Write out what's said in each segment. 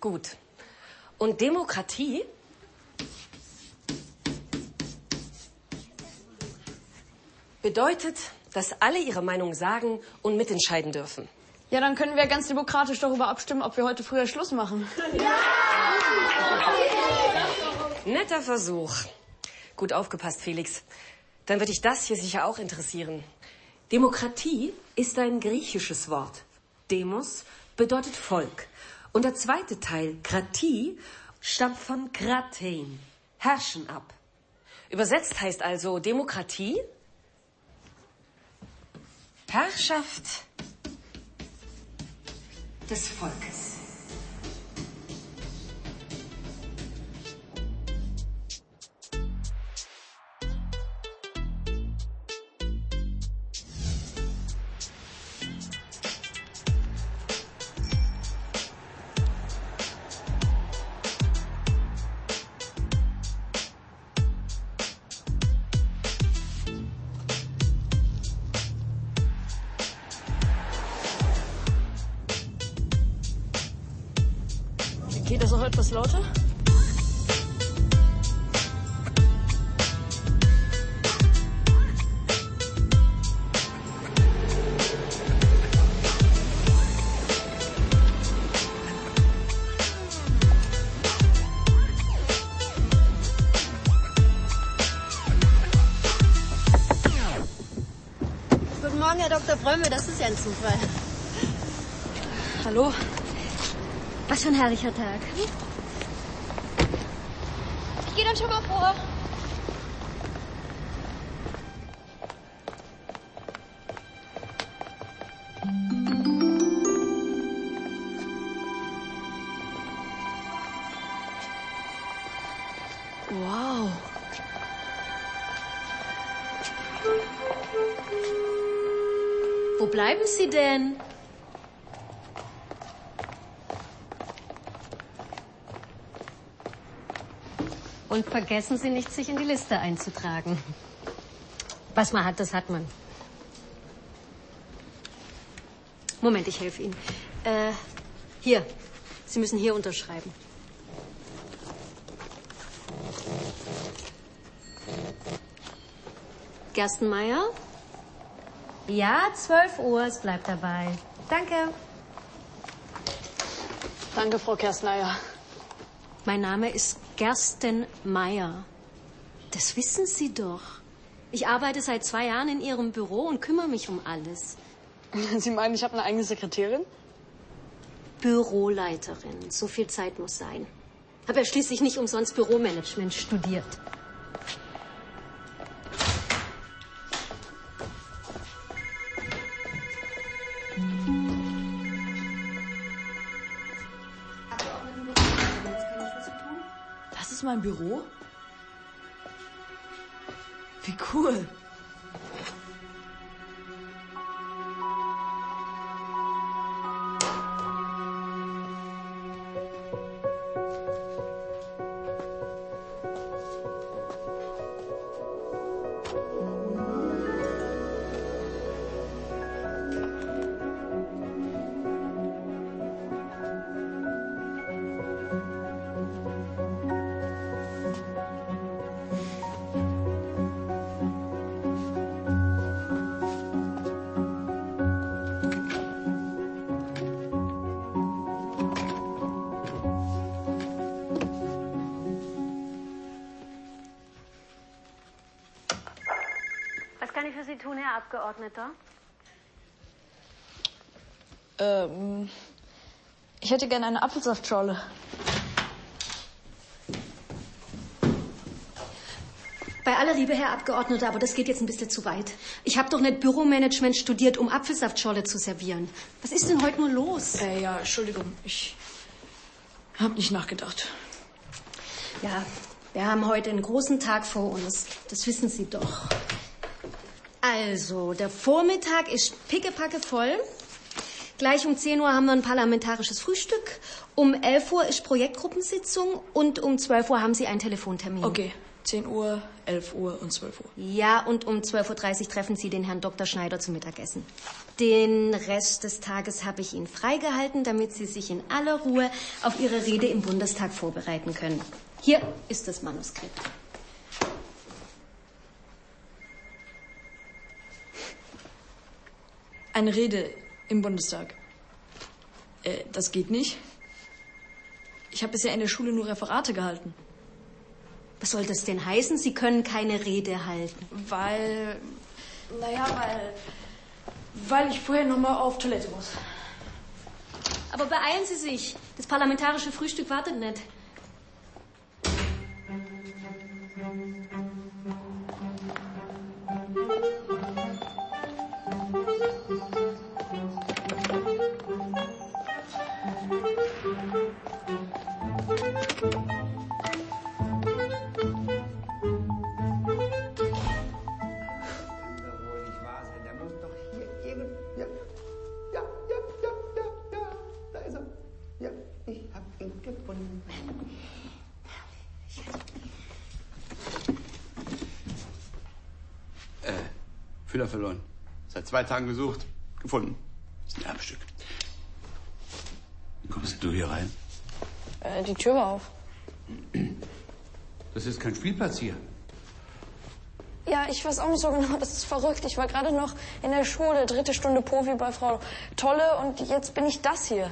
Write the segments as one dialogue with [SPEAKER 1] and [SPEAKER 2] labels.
[SPEAKER 1] Gut. Und Demokratie? Bedeutet, dass alle ihre Meinung sagen und mitentscheiden dürfen.
[SPEAKER 2] Ja, dann können wir ganz demokratisch darüber abstimmen, ob wir heute früher Schluss machen.
[SPEAKER 1] Netter Versuch. Gut aufgepasst, Felix. Dann wird dich das hier sicher auch interessieren. Demokratie ist ein griechisches Wort. Demos bedeutet Volk. Und der zweite Teil, Kratie, stammt von kratein, herrschen ab. Übersetzt heißt also Demokratie, Herrschaft des Volkes.
[SPEAKER 2] Etwas lauter?
[SPEAKER 3] Guten Morgen, Herr Dr. Brömme, das ist ja ein Zufall.
[SPEAKER 2] Hallo?
[SPEAKER 3] Für ein herrlicher Tag.
[SPEAKER 4] Ich gehe dann schon mal vor.
[SPEAKER 2] Wow.
[SPEAKER 3] Wo bleiben Sie denn? Und vergessen Sie nicht, sich in die Liste einzutragen. Was man hat, das hat man. Moment, ich helfe Ihnen. Äh, hier. Sie müssen hier unterschreiben. Gerstenmeier? Ja, 12 Uhr, es bleibt dabei. Danke.
[SPEAKER 2] Danke, Frau Kerstneier.
[SPEAKER 3] Mein Name ist Gersten Meier. Das wissen Sie doch. Ich arbeite seit zwei Jahren in Ihrem Büro und kümmere mich um alles.
[SPEAKER 2] Sie meinen, ich habe eine eigene Sekretärin?
[SPEAKER 3] Büroleiterin. So viel Zeit muss sein. Habe ja schließlich nicht umsonst Büromanagement studiert.
[SPEAKER 2] Ist mein Büro? Wie cool.
[SPEAKER 3] Herr Abgeordneter?
[SPEAKER 2] Ähm, ich hätte gerne eine Apfelsaftschorle.
[SPEAKER 3] Bei aller Liebe, Herr Abgeordneter, aber das geht jetzt ein bisschen zu weit. Ich habe doch nicht Büromanagement studiert, um Apfelsaftschorle zu servieren. Was ist denn heute nur los?
[SPEAKER 2] Äh, ja, Entschuldigung, ich habe nicht nachgedacht.
[SPEAKER 3] Ja, wir haben heute einen großen Tag vor uns. Das wissen Sie doch. Also, der Vormittag ist pickepacke voll. Gleich um 10 Uhr haben wir ein parlamentarisches Frühstück. Um 11 Uhr ist Projektgruppensitzung und um 12 Uhr haben Sie einen Telefontermin.
[SPEAKER 2] Okay, 10 Uhr, 11 Uhr und 12 Uhr.
[SPEAKER 3] Ja, und um 12.30 Uhr treffen Sie den Herrn Dr. Schneider zum Mittagessen. Den Rest des Tages habe ich Ihnen freigehalten, damit Sie sich in aller Ruhe auf Ihre Rede im Bundestag vorbereiten können. Hier ist das Manuskript.
[SPEAKER 2] Eine Rede im Bundestag. Äh, das geht nicht. Ich habe bisher in der Schule nur Referate gehalten.
[SPEAKER 3] Was soll das denn heißen? Sie können keine Rede halten.
[SPEAKER 2] Weil. Naja, weil. Weil ich vorher nochmal auf Toilette muss.
[SPEAKER 3] Aber beeilen Sie sich. Das parlamentarische Frühstück wartet nicht.
[SPEAKER 5] Füller verloren. Seit zwei Tagen gesucht. Gefunden. Das ist ein Erbstück. Wie kommst du hier rein?
[SPEAKER 2] Äh, die Tür war auf.
[SPEAKER 5] Das ist kein Spielplatz hier.
[SPEAKER 2] Ja, ich weiß auch nicht so genau. Das ist verrückt. Ich war gerade noch in der Schule, dritte Stunde Profi bei Frau Tolle und jetzt bin ich das hier.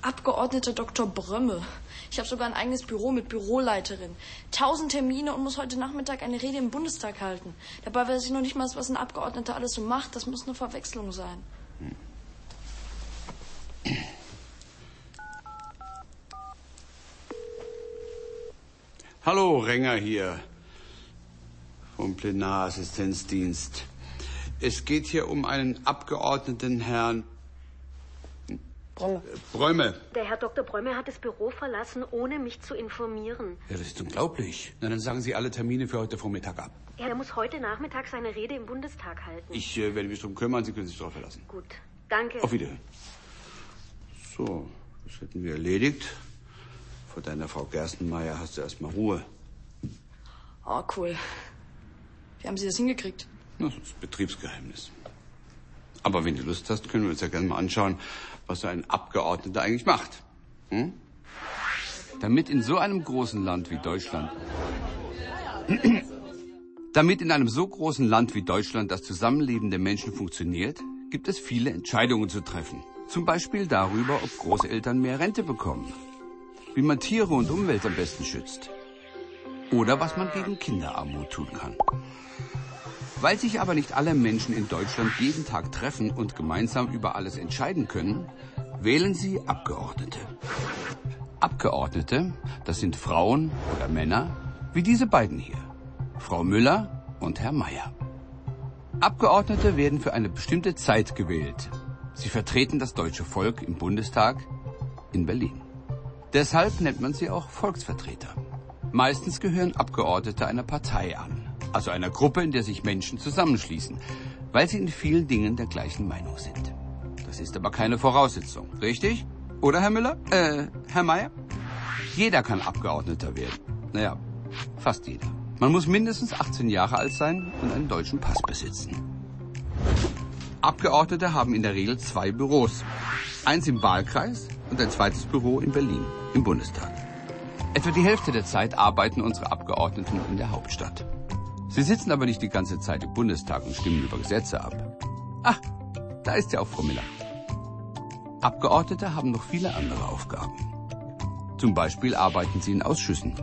[SPEAKER 2] Abgeordnete Dr. Brömme. Ich habe sogar ein eigenes Büro mit Büroleiterin. Tausend Termine und muss heute Nachmittag eine Rede im Bundestag halten. Dabei weiß ich noch nicht mal, was ein Abgeordneter alles so macht. Das muss eine Verwechslung sein.
[SPEAKER 5] Hallo, Renger hier. Vom Plenarassistenzdienst. Es geht hier um einen Abgeordneten, Herrn
[SPEAKER 2] Brömme.
[SPEAKER 5] Brömme.
[SPEAKER 3] Der Herr Dr. Brömme hat das Büro verlassen, ohne mich zu informieren.
[SPEAKER 5] Ja, das ist unglaublich. Na, dann sagen Sie alle Termine für heute Vormittag ab.
[SPEAKER 3] Er muss heute Nachmittag seine Rede im Bundestag halten.
[SPEAKER 5] Ich äh, werde mich drum kümmern. Sie können sich darauf verlassen.
[SPEAKER 3] Gut, danke.
[SPEAKER 5] Auf Wiederhören. So, das hätten wir erledigt. Vor deiner Frau Gerstenmeier hast du erstmal Ruhe.
[SPEAKER 2] Oh, cool. Wie haben Sie das hingekriegt?
[SPEAKER 5] Na, Das ist Betriebsgeheimnis. Aber wenn du Lust hast, können wir uns ja gerne mal anschauen, was so ein Abgeordneter eigentlich macht. Hm? Damit in so einem großen Land wie Deutschland. Damit in einem so großen Land wie Deutschland das Zusammenleben der Menschen funktioniert, gibt es viele Entscheidungen zu treffen. Zum Beispiel darüber, ob Großeltern mehr Rente bekommen, wie man Tiere und Umwelt am besten schützt oder was man gegen Kinderarmut tun kann. Weil sich aber nicht alle Menschen in Deutschland jeden Tag treffen und gemeinsam über alles entscheiden können, wählen sie Abgeordnete. Abgeordnete, das sind Frauen oder Männer, wie diese beiden hier. Frau Müller und Herr Mayer. Abgeordnete werden für eine bestimmte Zeit gewählt. Sie vertreten das deutsche Volk im Bundestag in Berlin. Deshalb nennt man sie auch Volksvertreter. Meistens gehören Abgeordnete einer Partei an, also einer Gruppe, in der sich Menschen zusammenschließen, weil sie in vielen Dingen der gleichen Meinung sind. Das ist aber keine Voraussetzung, richtig? Oder, Herr Müller? Äh, Herr Mayer? Jeder kann Abgeordneter werden. Naja, fast jeder. Man muss mindestens 18 Jahre alt sein und einen deutschen Pass besitzen. Abgeordnete haben in der Regel zwei Büros. Eins im Wahlkreis und ein zweites Büro in Berlin, im Bundestag. Etwa die Hälfte der Zeit arbeiten unsere Abgeordneten in der Hauptstadt. Sie sitzen aber nicht die ganze Zeit im Bundestag und stimmen über Gesetze ab. Ah, da ist ja auch Frau Miller. Abgeordnete haben noch viele andere Aufgaben. Zum Beispiel arbeiten sie in Ausschüssen.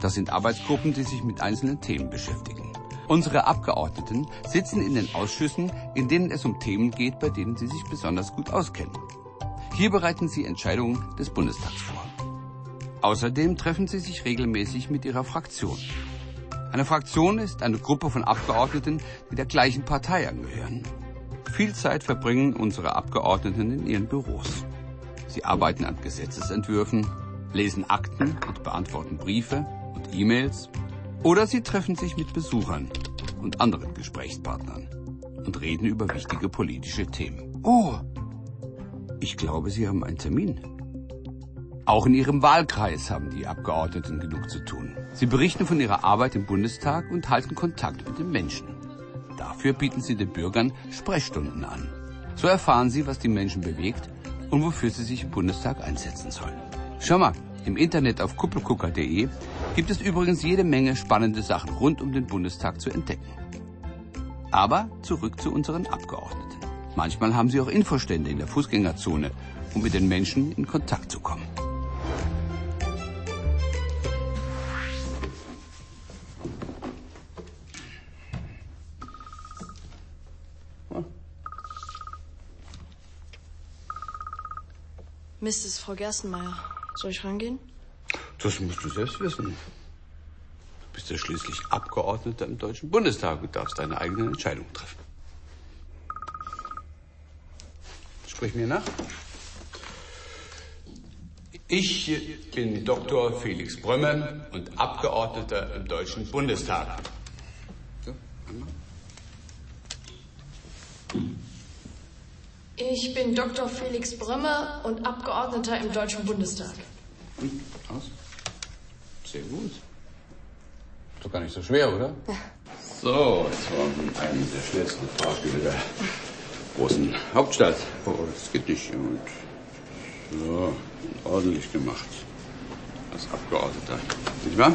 [SPEAKER 5] Das sind Arbeitsgruppen, die sich mit einzelnen Themen beschäftigen. Unsere Abgeordneten sitzen in den Ausschüssen, in denen es um Themen geht, bei denen sie sich besonders gut auskennen. Hier bereiten sie Entscheidungen des Bundestags vor. Außerdem treffen sie sich regelmäßig mit ihrer Fraktion. Eine Fraktion ist eine Gruppe von Abgeordneten, die der gleichen Partei angehören. Viel Zeit verbringen unsere Abgeordneten in ihren Büros. Sie arbeiten an Gesetzesentwürfen, lesen Akten und beantworten Briefe und E-Mails. Oder sie treffen sich mit Besuchern und anderen Gesprächspartnern und reden über wichtige politische Themen. Oh, ich glaube, Sie haben einen Termin. Auch in ihrem Wahlkreis haben die Abgeordneten genug zu tun. Sie berichten von ihrer Arbeit im Bundestag und halten Kontakt mit den Menschen. Dafür bieten sie den Bürgern Sprechstunden an. So erfahren sie, was die Menschen bewegt und wofür sie sich im Bundestag einsetzen sollen. Schau mal, im Internet auf kuppelgucker.de gibt es übrigens jede Menge spannende Sachen rund um den Bundestag zu entdecken. Aber zurück zu unseren Abgeordneten. Manchmal haben sie auch Infostände in der Fußgängerzone, um mit den Menschen in Kontakt zu kommen.
[SPEAKER 2] Ist Frau Gerstenmeier. Soll ich rangehen?
[SPEAKER 5] Das musst du selbst wissen. Du bist ja schließlich Abgeordneter im Deutschen Bundestag und darfst deine eigenen Entscheidungen treffen. Sprich mir nach. Ich bin Dr. Felix Brömme und Abgeordneter im Deutschen Bundestag. So, einmal.
[SPEAKER 2] Ich bin Dr. Felix Brömme und Abgeordneter im Deutschen Bundestag.
[SPEAKER 5] Und aus. Sehr gut. Ist doch gar nicht so schwer, oder? So, jetzt waren wir einem der schnellsten Fahrstühle der großen Hauptstadt. Oh, das geht nicht. Und so, ordentlich gemacht. Als Abgeordneter. Nicht wahr?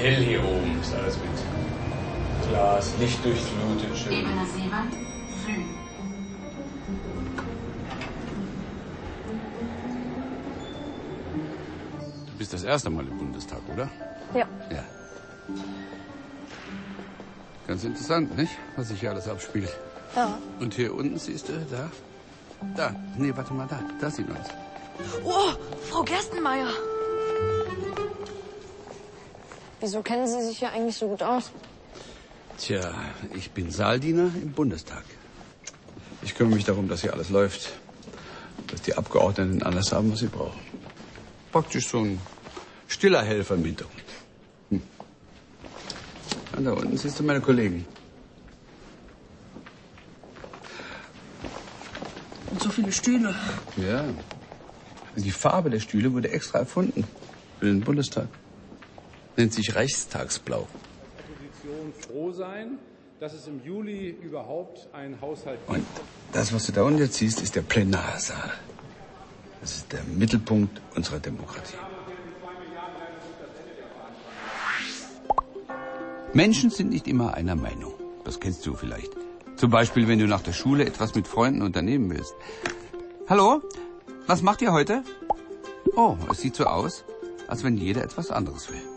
[SPEAKER 5] Hell hier oben. Ist alles mit Glas, Licht durchflutet, schön.
[SPEAKER 6] Ebener Seewand, Flü.
[SPEAKER 5] Du bist das erste Mal im Bundestag, oder?
[SPEAKER 2] Ja.
[SPEAKER 5] Ja. Ganz interessant, nicht? Was sich hier alles abspielt.
[SPEAKER 2] Ja.
[SPEAKER 5] Und hier unten siehst du, da. Da. Nee, warte mal, da. Da sieht man's.
[SPEAKER 2] Oh, Frau Gerstenmeier. Wieso kennen Sie sich ja eigentlich so gut aus?
[SPEAKER 5] Tja, ich bin Saaldiener im Bundestag. Ich kümmere mich darum, dass hier alles läuft. Dass die Abgeordneten alles haben, was sie brauchen. Praktisch so ein stiller Helfer im Hintergrund. Hm. Und da unten siehst du meine Kollegen.
[SPEAKER 2] Und so viele Stühle.
[SPEAKER 5] Ja. Die Farbe der Stühle wurde extra erfunden für den Bundestag. Nennt sich Reichstagsblau.
[SPEAKER 7] Opposition froh sein, dass es im Juli überhaupt einen Haushalt gibt.
[SPEAKER 5] Und das, was du da unten jetzt siehst, ist der Plenarsaal. Das ist der Mittelpunkt unserer Demokratie. Menschen sind nicht immer einer Meinung. Das kennst du vielleicht. Zum Beispiel, wenn du nach der Schule etwas mit Freunden unternehmen willst. Hallo? Was macht ihr heute? Oh, es sieht so aus, als wenn jeder etwas anderes will.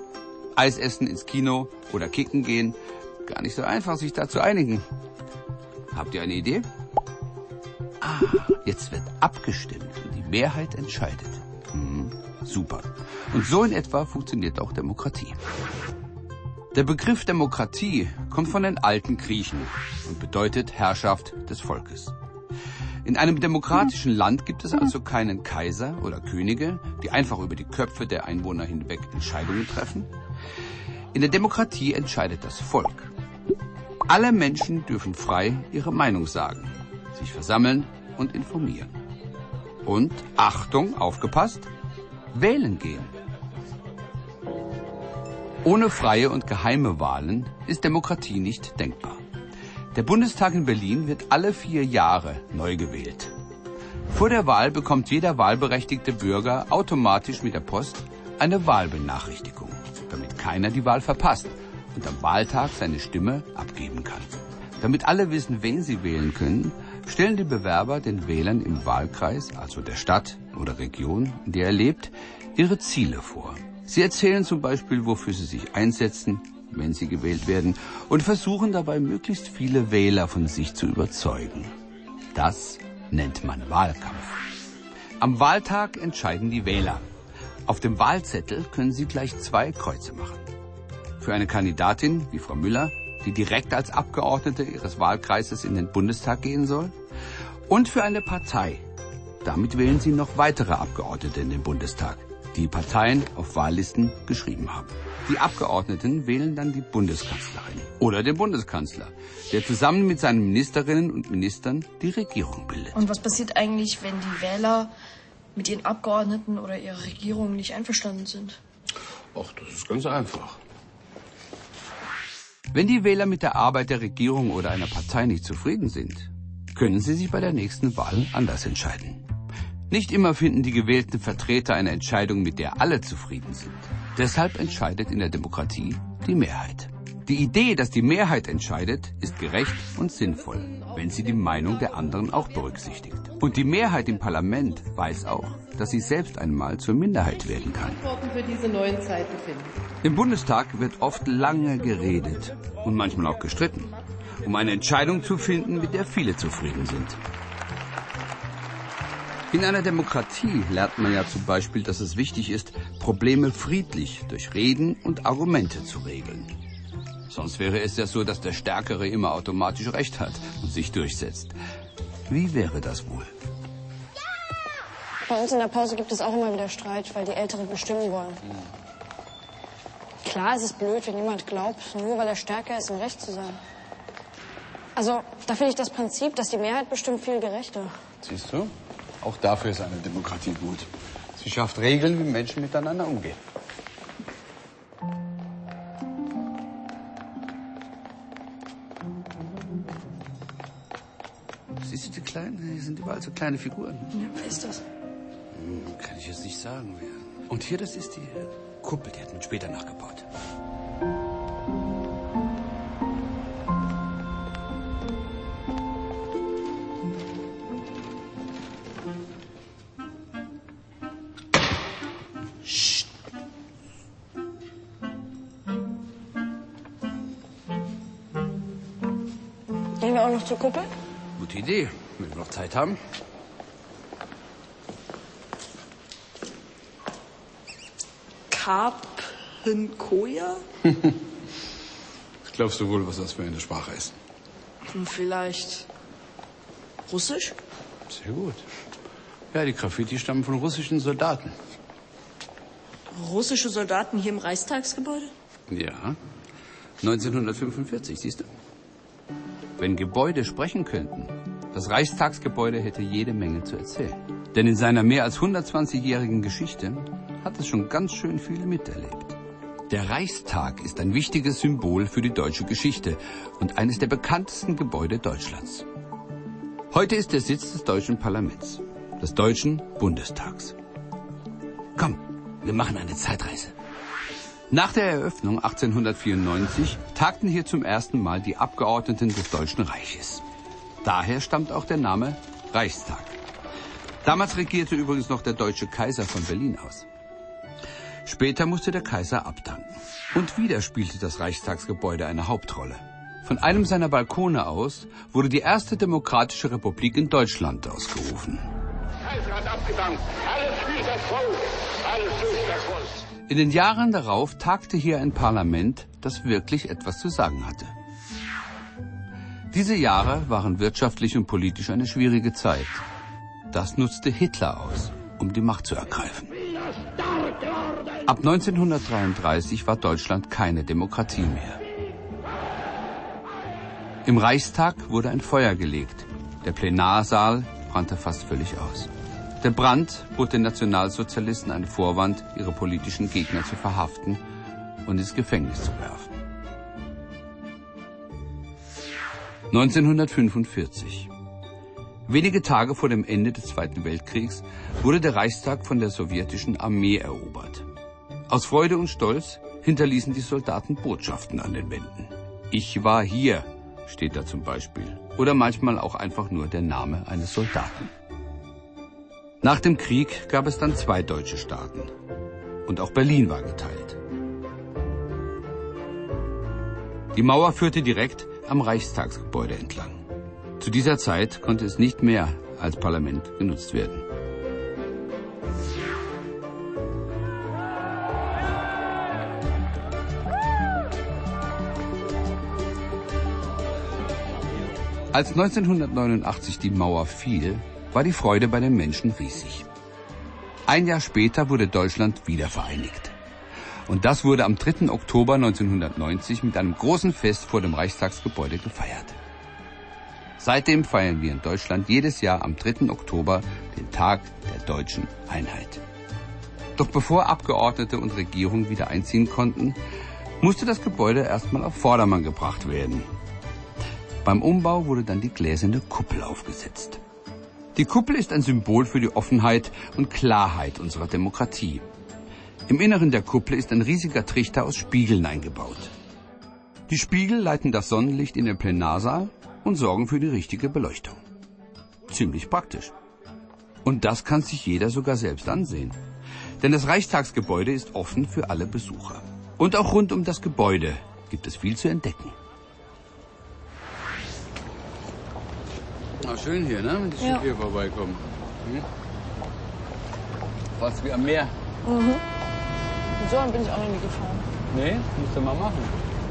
[SPEAKER 5] Eis essen, ins Kino oder kicken gehen. Gar nicht so einfach, sich da zu einigen. Habt ihr eine Idee? Ah, jetzt wird abgestimmt und die Mehrheit entscheidet. Hm, super. Und so in etwa funktioniert auch Demokratie. Der Begriff Demokratie kommt von den alten Griechen und bedeutet Herrschaft des Volkes. In einem demokratischen Land gibt es also keinen Kaiser oder Könige, die einfach über die Köpfe der Einwohner hinweg Entscheidungen treffen. In der Demokratie entscheidet das Volk. Alle Menschen dürfen frei ihre Meinung sagen, sich versammeln und informieren. Und, Achtung, aufgepasst, wählen gehen. Ohne freie und geheime Wahlen ist Demokratie nicht denkbar. Der Bundestag in Berlin wird alle vier Jahre neu gewählt. Vor der Wahl bekommt jeder wahlberechtigte Bürger automatisch mit der Post eine Wahlbenachrichtigung, keiner die Wahl verpasst und am Wahltag seine Stimme abgeben kann. Damit alle wissen, wen sie wählen können, stellen die Bewerber den Wählern im Wahlkreis, also der Stadt oder Region, in der er lebt, ihre Ziele vor. Sie erzählen zum Beispiel, wofür sie sich einsetzen, wenn sie gewählt werden, und versuchen dabei möglichst viele Wähler von sich zu überzeugen. Das nennt man Wahlkampf. Am Wahltag entscheiden die Wähler. Auf dem Wahlzettel können sie gleich zwei Kreuze machen. Für eine Kandidatin wie Frau Müller, die direkt als Abgeordnete ihres Wahlkreises in den Bundestag gehen soll, und für eine Partei, Damit wählen sie noch weitere Abgeordnete in den Bundestag, die Parteien auf Wahllisten geschrieben haben. Die Abgeordneten wählen dann die Bundeskanzlerin oder den Bundeskanzler, der zusammen mit seinen Ministerinnen und Ministern die Regierung bildet.
[SPEAKER 2] Und was passiert eigentlich, wenn die Wähler mit ihren Abgeordneten oder ihrer Regierung nicht einverstanden sind?
[SPEAKER 7] Ach, das ist ganz einfach.
[SPEAKER 5] Wenn die Wähler mit der Arbeit der Regierung oder einer Partei nicht zufrieden sind, können sie sich bei der nächsten Wahl anders entscheiden. Nicht immer finden die gewählten Vertreter eine Entscheidung, mit der alle zufrieden sind. Deshalb entscheidet in der Demokratie die Mehrheit. Die Idee, dass die Mehrheit entscheidet, ist gerecht und sinnvoll, wenn sie die Meinung der anderen auch berücksichtigt. Und die Mehrheit im Parlament weiß auch, dass sie selbst einmal zur Minderheit werden kann. Im Bundestag wird oft lange geredet und manchmal auch gestritten, um eine Entscheidung zu finden, mit der viele zufrieden sind. In einer Demokratie lernt man ja zum Beispiel, dass es wichtig ist, Probleme friedlich durch Reden und Argumente zu regeln. Sonst wäre es ja so, dass der Stärkere immer automatisch Recht hat und sich durchsetzt. Wie wäre das wohl?
[SPEAKER 2] Bei uns in der Pause gibt es auch immer wieder Streit, weil die Älteren bestimmen wollen. Klar, es ist blöd, wenn jemand glaubt, nur weil er stärker ist, im Recht zu sein. Also, da finde ich das Prinzip, dass die Mehrheit bestimmt, viel gerechter.
[SPEAKER 5] Siehst du? Auch dafür ist eine Demokratie gut. Sie schafft Regeln, wie Menschen miteinander umgehen. Sind überall so kleine Figuren.
[SPEAKER 2] Ja, wer ist das?
[SPEAKER 5] Hm, kann ich jetzt nicht sagen, wer. Und hier, das ist die Kuppel, die hat man später nachgebaut.
[SPEAKER 2] Gehen wir auch noch zur Kuppel?
[SPEAKER 5] Gute Idee, wenn wir noch Zeit haben.
[SPEAKER 2] Karpenkoja?
[SPEAKER 7] Was glaubst du wohl, was das für eine Sprache ist?
[SPEAKER 2] Hm, Vielleicht Russisch?
[SPEAKER 5] Sehr gut. Ja, die Graffiti stammen von russischen Soldaten.
[SPEAKER 2] Russische Soldaten hier im Reichstagsgebäude?
[SPEAKER 5] Ja, 1945, siehst du. Wenn Gebäude sprechen könnten, das Reichstagsgebäude hätte jede Menge zu erzählen. Denn in seiner mehr als 120-jährigen Geschichte hat es schon ganz schön viel miterlebt. Der Reichstag ist ein wichtiges Symbol für die deutsche Geschichte und eines der bekanntesten Gebäude Deutschlands. Heute ist der Sitz des deutschen Parlaments, des Deutschen Bundestags. Komm, wir machen eine Zeitreise. Nach der Eröffnung 1894 tagten hier zum ersten Mal die Abgeordneten des Deutschen Reiches. Daher stammt auch der Name Reichstag. Damals regierte übrigens noch der deutsche Kaiser von Berlin aus. Später musste der Kaiser abdanken. Und wieder spielte das Reichstagsgebäude eine Hauptrolle. Von einem seiner Balkone aus wurde die erste demokratische Republik in Deutschland ausgerufen.
[SPEAKER 8] Kaiser hat abgedankt. Alles für das Volk. Alles durch das Volk.
[SPEAKER 5] In den Jahren darauf tagte hier ein Parlament, das wirklich etwas zu sagen hatte. Diese Jahre waren wirtschaftlich und politisch eine schwierige Zeit. Das nutzte Hitler aus, um die Macht zu ergreifen. Ab 1933 war Deutschland keine Demokratie mehr. Im Reichstag wurde ein Feuer gelegt. Der Plenarsaal brannte fast völlig aus. Der Brand bot den Nationalsozialisten einen Vorwand, ihre politischen Gegner zu verhaften und ins Gefängnis zu werfen. 1945. Wenige Tage vor dem Ende des Zweiten Weltkriegs wurde der Reichstag von der sowjetischen Armee erobert. Aus Freude und Stolz hinterließen die Soldaten Botschaften an den Wänden. Ich war hier, steht da zum Beispiel. Oder manchmal auch einfach nur der Name eines Soldaten. Nach dem Krieg gab es dann zwei deutsche Staaten. Und auch Berlin war geteilt. Die Mauer führte direkt am Reichstagsgebäude entlang. Zu dieser Zeit konnte es nicht mehr als Parlament genutzt werden. Als 1989 die Mauer fiel, war die Freude bei den Menschen riesig. Ein Jahr später wurde Deutschland wieder vereinigt. Und das wurde am 3. Oktober 1990 mit einem großen Fest vor dem Reichstagsgebäude gefeiert. Seitdem feiern wir in Deutschland jedes Jahr am 3. Oktober den Tag der deutschen Einheit. Doch bevor Abgeordnete und Regierung wieder einziehen konnten, musste das Gebäude erstmal auf Vordermann gebracht werden. Beim Umbau wurde dann die gläserne Kuppel aufgesetzt. Die Kuppel ist ein Symbol für die Offenheit und Klarheit unserer Demokratie. Im Inneren der Kuppel ist ein riesiger Trichter aus Spiegeln eingebaut. Die Spiegel leiten das Sonnenlicht in den Plenarsaal und sorgen für die richtige Beleuchtung. Ziemlich praktisch. Und das kann sich jeder sogar selbst ansehen. Denn das Reichstagsgebäude ist offen für alle Besucher. Und auch rund um das Gebäude gibt es viel zu entdecken. Na, schön hier, ne? Wenn die
[SPEAKER 2] Ja.
[SPEAKER 5] Schiffe hier vorbeikommen. Hm? Was wie am Meer.
[SPEAKER 2] Mhm. So dann bin ich auch noch nie gefahren.
[SPEAKER 5] Nee, musst du mal machen.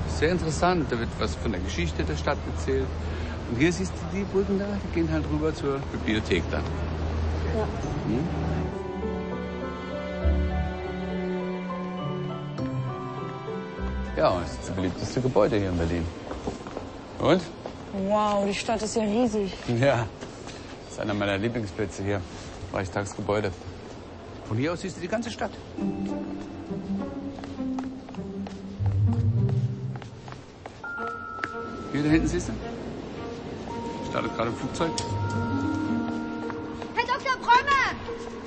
[SPEAKER 5] Sehr interessant. Da wird was von der Geschichte der Stadt erzählt. Und hier siehst du die Brücken da, die gehen halt rüber zur Bibliothek dann.
[SPEAKER 2] Ja.
[SPEAKER 5] Hm? Ja, das ist das beliebteste Gebäude hier in Berlin. Und?
[SPEAKER 2] Wow, die Stadt ist ja riesig.
[SPEAKER 5] Ja, das ist einer meiner Lieblingsplätze hier. Reichstagsgebäude. Von hier aus siehst du die ganze Stadt. Hier da hinten siehst du? Startet gerade ein Flugzeug.
[SPEAKER 4] Herr Dr. Brömme!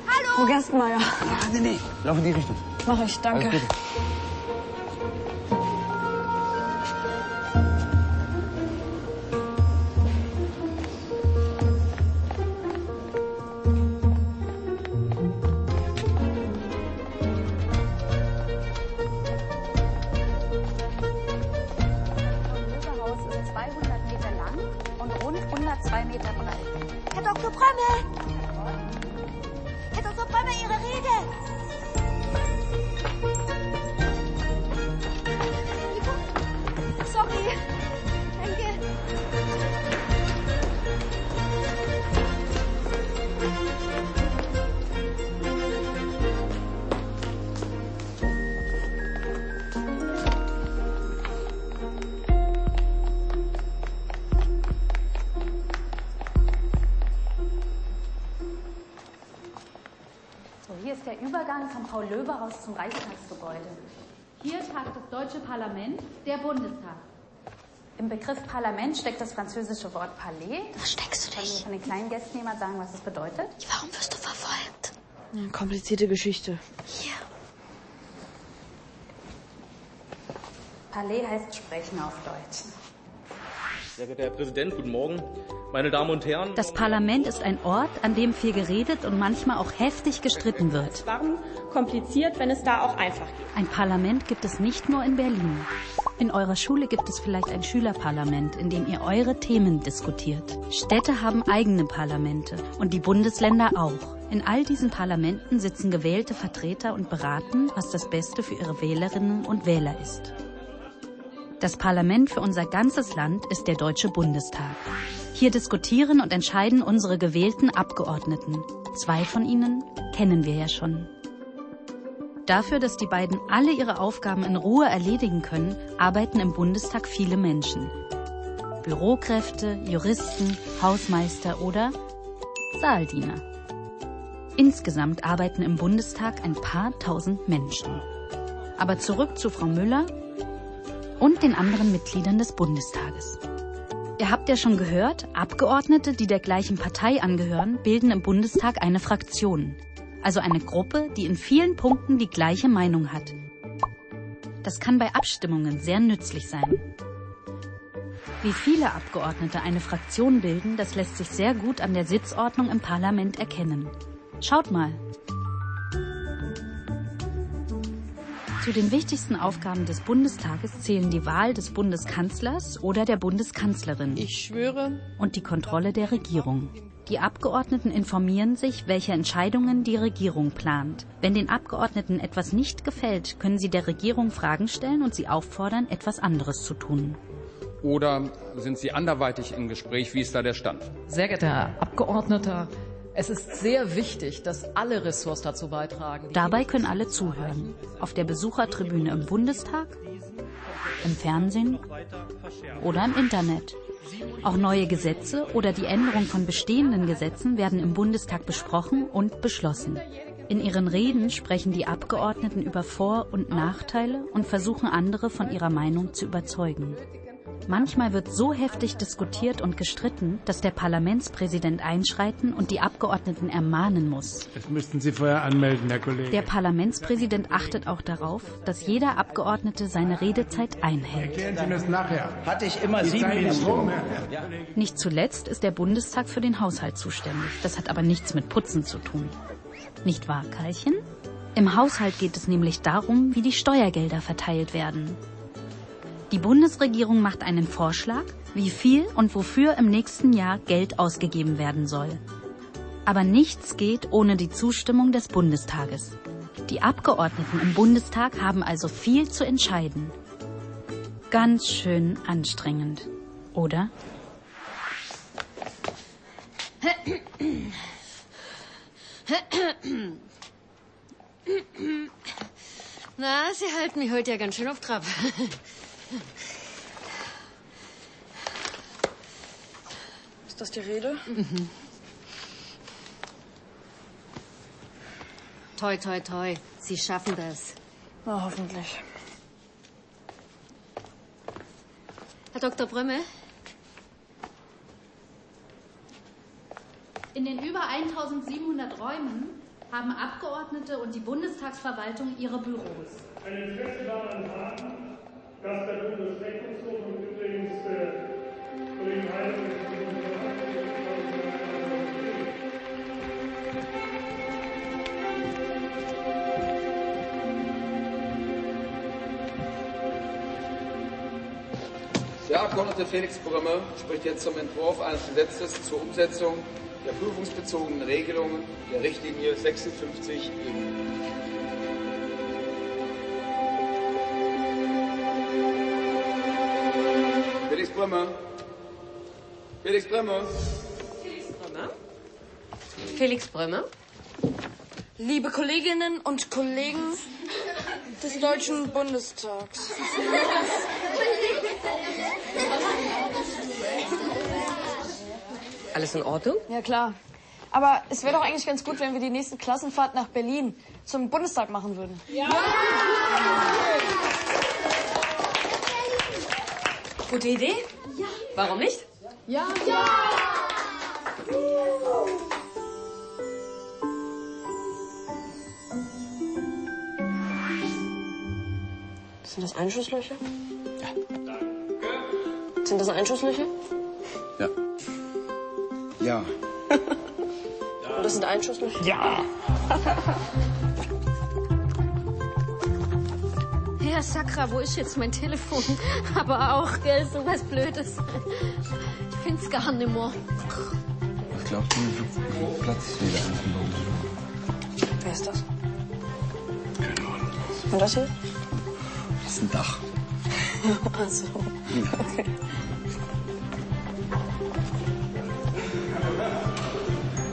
[SPEAKER 4] Hallo!
[SPEAKER 2] Frau Gerstenmeier.
[SPEAKER 5] Ah, nee, nee. Lauf in die Richtung.
[SPEAKER 2] Mach ich, danke.
[SPEAKER 9] Der Übergang vom Paul-Löbe-Haus zum Reichstagsgebäude.
[SPEAKER 10] Hier tagt das deutsche Parlament, der Bundestag.
[SPEAKER 9] Im Begriff Parlament steckt das französische Wort Palais.
[SPEAKER 4] Was steckst du
[SPEAKER 9] Kann mir
[SPEAKER 4] dich?
[SPEAKER 9] von den kleinen Gästen jemand sagen, was das bedeutet?
[SPEAKER 4] Warum wirst du verfolgt?
[SPEAKER 2] Ja, komplizierte Geschichte.
[SPEAKER 4] Hier.
[SPEAKER 9] Palais heißt sprechen auf Deutsch.
[SPEAKER 11] Sehr geehrter Herr Präsident, guten Morgen. Meine Damen und Herren.
[SPEAKER 10] Das Parlament ist ein Ort, an dem viel geredet und manchmal auch heftig gestritten wird.
[SPEAKER 12] Warum kompliziert, wenn es da auch einfach geht?
[SPEAKER 10] Ein Parlament gibt es nicht nur in Berlin. In eurer Schule gibt es vielleicht ein Schülerparlament, in dem ihr eure Themen diskutiert. Städte haben eigene Parlamente und die Bundesländer auch. In all diesen Parlamenten sitzen gewählte Vertreter und beraten, was das Beste für ihre Wählerinnen und Wähler ist. Das Parlament für unser ganzes Land ist der Deutsche Bundestag. Hier diskutieren und entscheiden unsere gewählten Abgeordneten. Zwei von ihnen kennen wir ja schon. Dafür, dass die beiden alle ihre Aufgaben in Ruhe erledigen können, arbeiten im Bundestag viele Menschen. Bürokräfte, Juristen, Hausmeister oder Saaldiener. Insgesamt arbeiten im Bundestag ein paar tausend Menschen. Aber zurück zu Frau Müller und den anderen Mitgliedern des Bundestages. Ihr habt ja schon gehört, Abgeordnete, die der gleichen Partei angehören, bilden im Bundestag eine Fraktion. Also eine Gruppe, die in vielen Punkten die gleiche Meinung hat. Das kann bei Abstimmungen sehr nützlich sein. Wie viele Abgeordnete eine Fraktion bilden, das lässt sich sehr gut an der Sitzordnung im Parlament erkennen. Schaut mal. Zu den wichtigsten Aufgaben des Bundestages zählen die Wahl des Bundeskanzlers oder der Bundeskanzlerin.
[SPEAKER 6] Ich schwöre.
[SPEAKER 10] Und die Kontrolle der Regierung. Die Abgeordneten informieren sich, welche Entscheidungen die Regierung plant. Wenn den Abgeordneten etwas nicht gefällt, können sie der Regierung Fragen stellen und sie auffordern, etwas anderes zu tun.
[SPEAKER 7] Oder sind Sie anderweitig im Gespräch? Wie ist da der Stand?
[SPEAKER 13] Sehr geehrter Herr Abgeordneter,
[SPEAKER 6] Es ist sehr wichtig, dass alle Ressorts dazu beitragen.
[SPEAKER 10] Dabei können alle zuhören. Auf der Besuchertribüne im Bundestag, im Fernsehen oder im Internet. Auch neue Gesetze oder die Änderung von bestehenden Gesetzen werden im Bundestag besprochen und beschlossen. In ihren Reden sprechen die Abgeordneten über Vor- und Nachteile und versuchen andere von ihrer Meinung zu überzeugen. Manchmal wird so heftig diskutiert und gestritten, dass der Parlamentspräsident einschreiten und die Abgeordneten ermahnen muss.
[SPEAKER 13] Das müssten Sie vorher anmelden, Herr Kollege.
[SPEAKER 10] Der Parlamentspräsident achtet auch darauf, dass jeder Abgeordnete seine Redezeit einhält.
[SPEAKER 13] Erklären Sie mir das nachher.
[SPEAKER 14] Hatte ich immer
[SPEAKER 13] Die
[SPEAKER 14] sieben Minuten.
[SPEAKER 13] rum.
[SPEAKER 14] Ja.
[SPEAKER 10] Nicht zuletzt ist der Bundestag für den Haushalt zuständig. Das hat aber nichts mit Putzen zu tun. Nicht wahr, Karlchen? Im Haushalt geht es nämlich darum, wie die Steuergelder verteilt werden. Die Bundesregierung macht einen Vorschlag, wie viel und wofür im nächsten Jahr Geld ausgegeben werden soll. Aber nichts geht ohne die Zustimmung des Bundestages. Die Abgeordneten im Bundestag haben also viel zu entscheiden. Ganz schön anstrengend, oder?
[SPEAKER 1] Na, Sie halten mich heute ja ganz schön auf Trab.
[SPEAKER 2] Ist das die Rede?
[SPEAKER 1] Mhm. Toi, toi, toi. Sie schaffen das.
[SPEAKER 2] Na, hoffentlich.
[SPEAKER 1] Herr Dr. Brömme?
[SPEAKER 10] In den über 1700 Räumen haben Abgeordnete und die Bundestagsverwaltung ihre Büros.
[SPEAKER 15] Ein Interesse daran haben, dass der Bundesrechnungshof und übrigens äh, Kollege Heidel
[SPEAKER 5] Der Abgeordnete Felix Brümmer spricht jetzt zum Entwurf eines Gesetzes zur Umsetzung der prüfungsbezogenen Regelungen der Richtlinie 56 EU. Felix Brümmer. Felix Brümmer.
[SPEAKER 1] Felix Brömer? Felix Brömer?
[SPEAKER 2] Liebe Kolleginnen und Kollegen des Deutschen Bundestags.
[SPEAKER 1] Alles in Ordnung?
[SPEAKER 2] Ja, klar. Aber es wäre doch eigentlich ganz gut, wenn wir die nächste Klassenfahrt nach Berlin zum Bundestag machen würden.
[SPEAKER 1] Gute Idee? Ja. Warum nicht?
[SPEAKER 2] Ja. Sind das Einschusslöcher? Ja. Sind das Einschusslöcher?
[SPEAKER 5] Ja. Ja.
[SPEAKER 2] Und das sind Einschusslöcher?
[SPEAKER 13] Ja.
[SPEAKER 3] Ja, Sakra, wo ist jetzt mein Telefon? Aber auch, gell, so was Blödes. Ich find's gar nicht mehr.
[SPEAKER 5] Ich glaube, du Platz wieder an dem Baum.
[SPEAKER 2] Wer ist das? Und das hier?
[SPEAKER 5] Das ist ein Dach.
[SPEAKER 2] Also. Okay.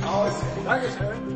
[SPEAKER 13] Aus. Dankeschön.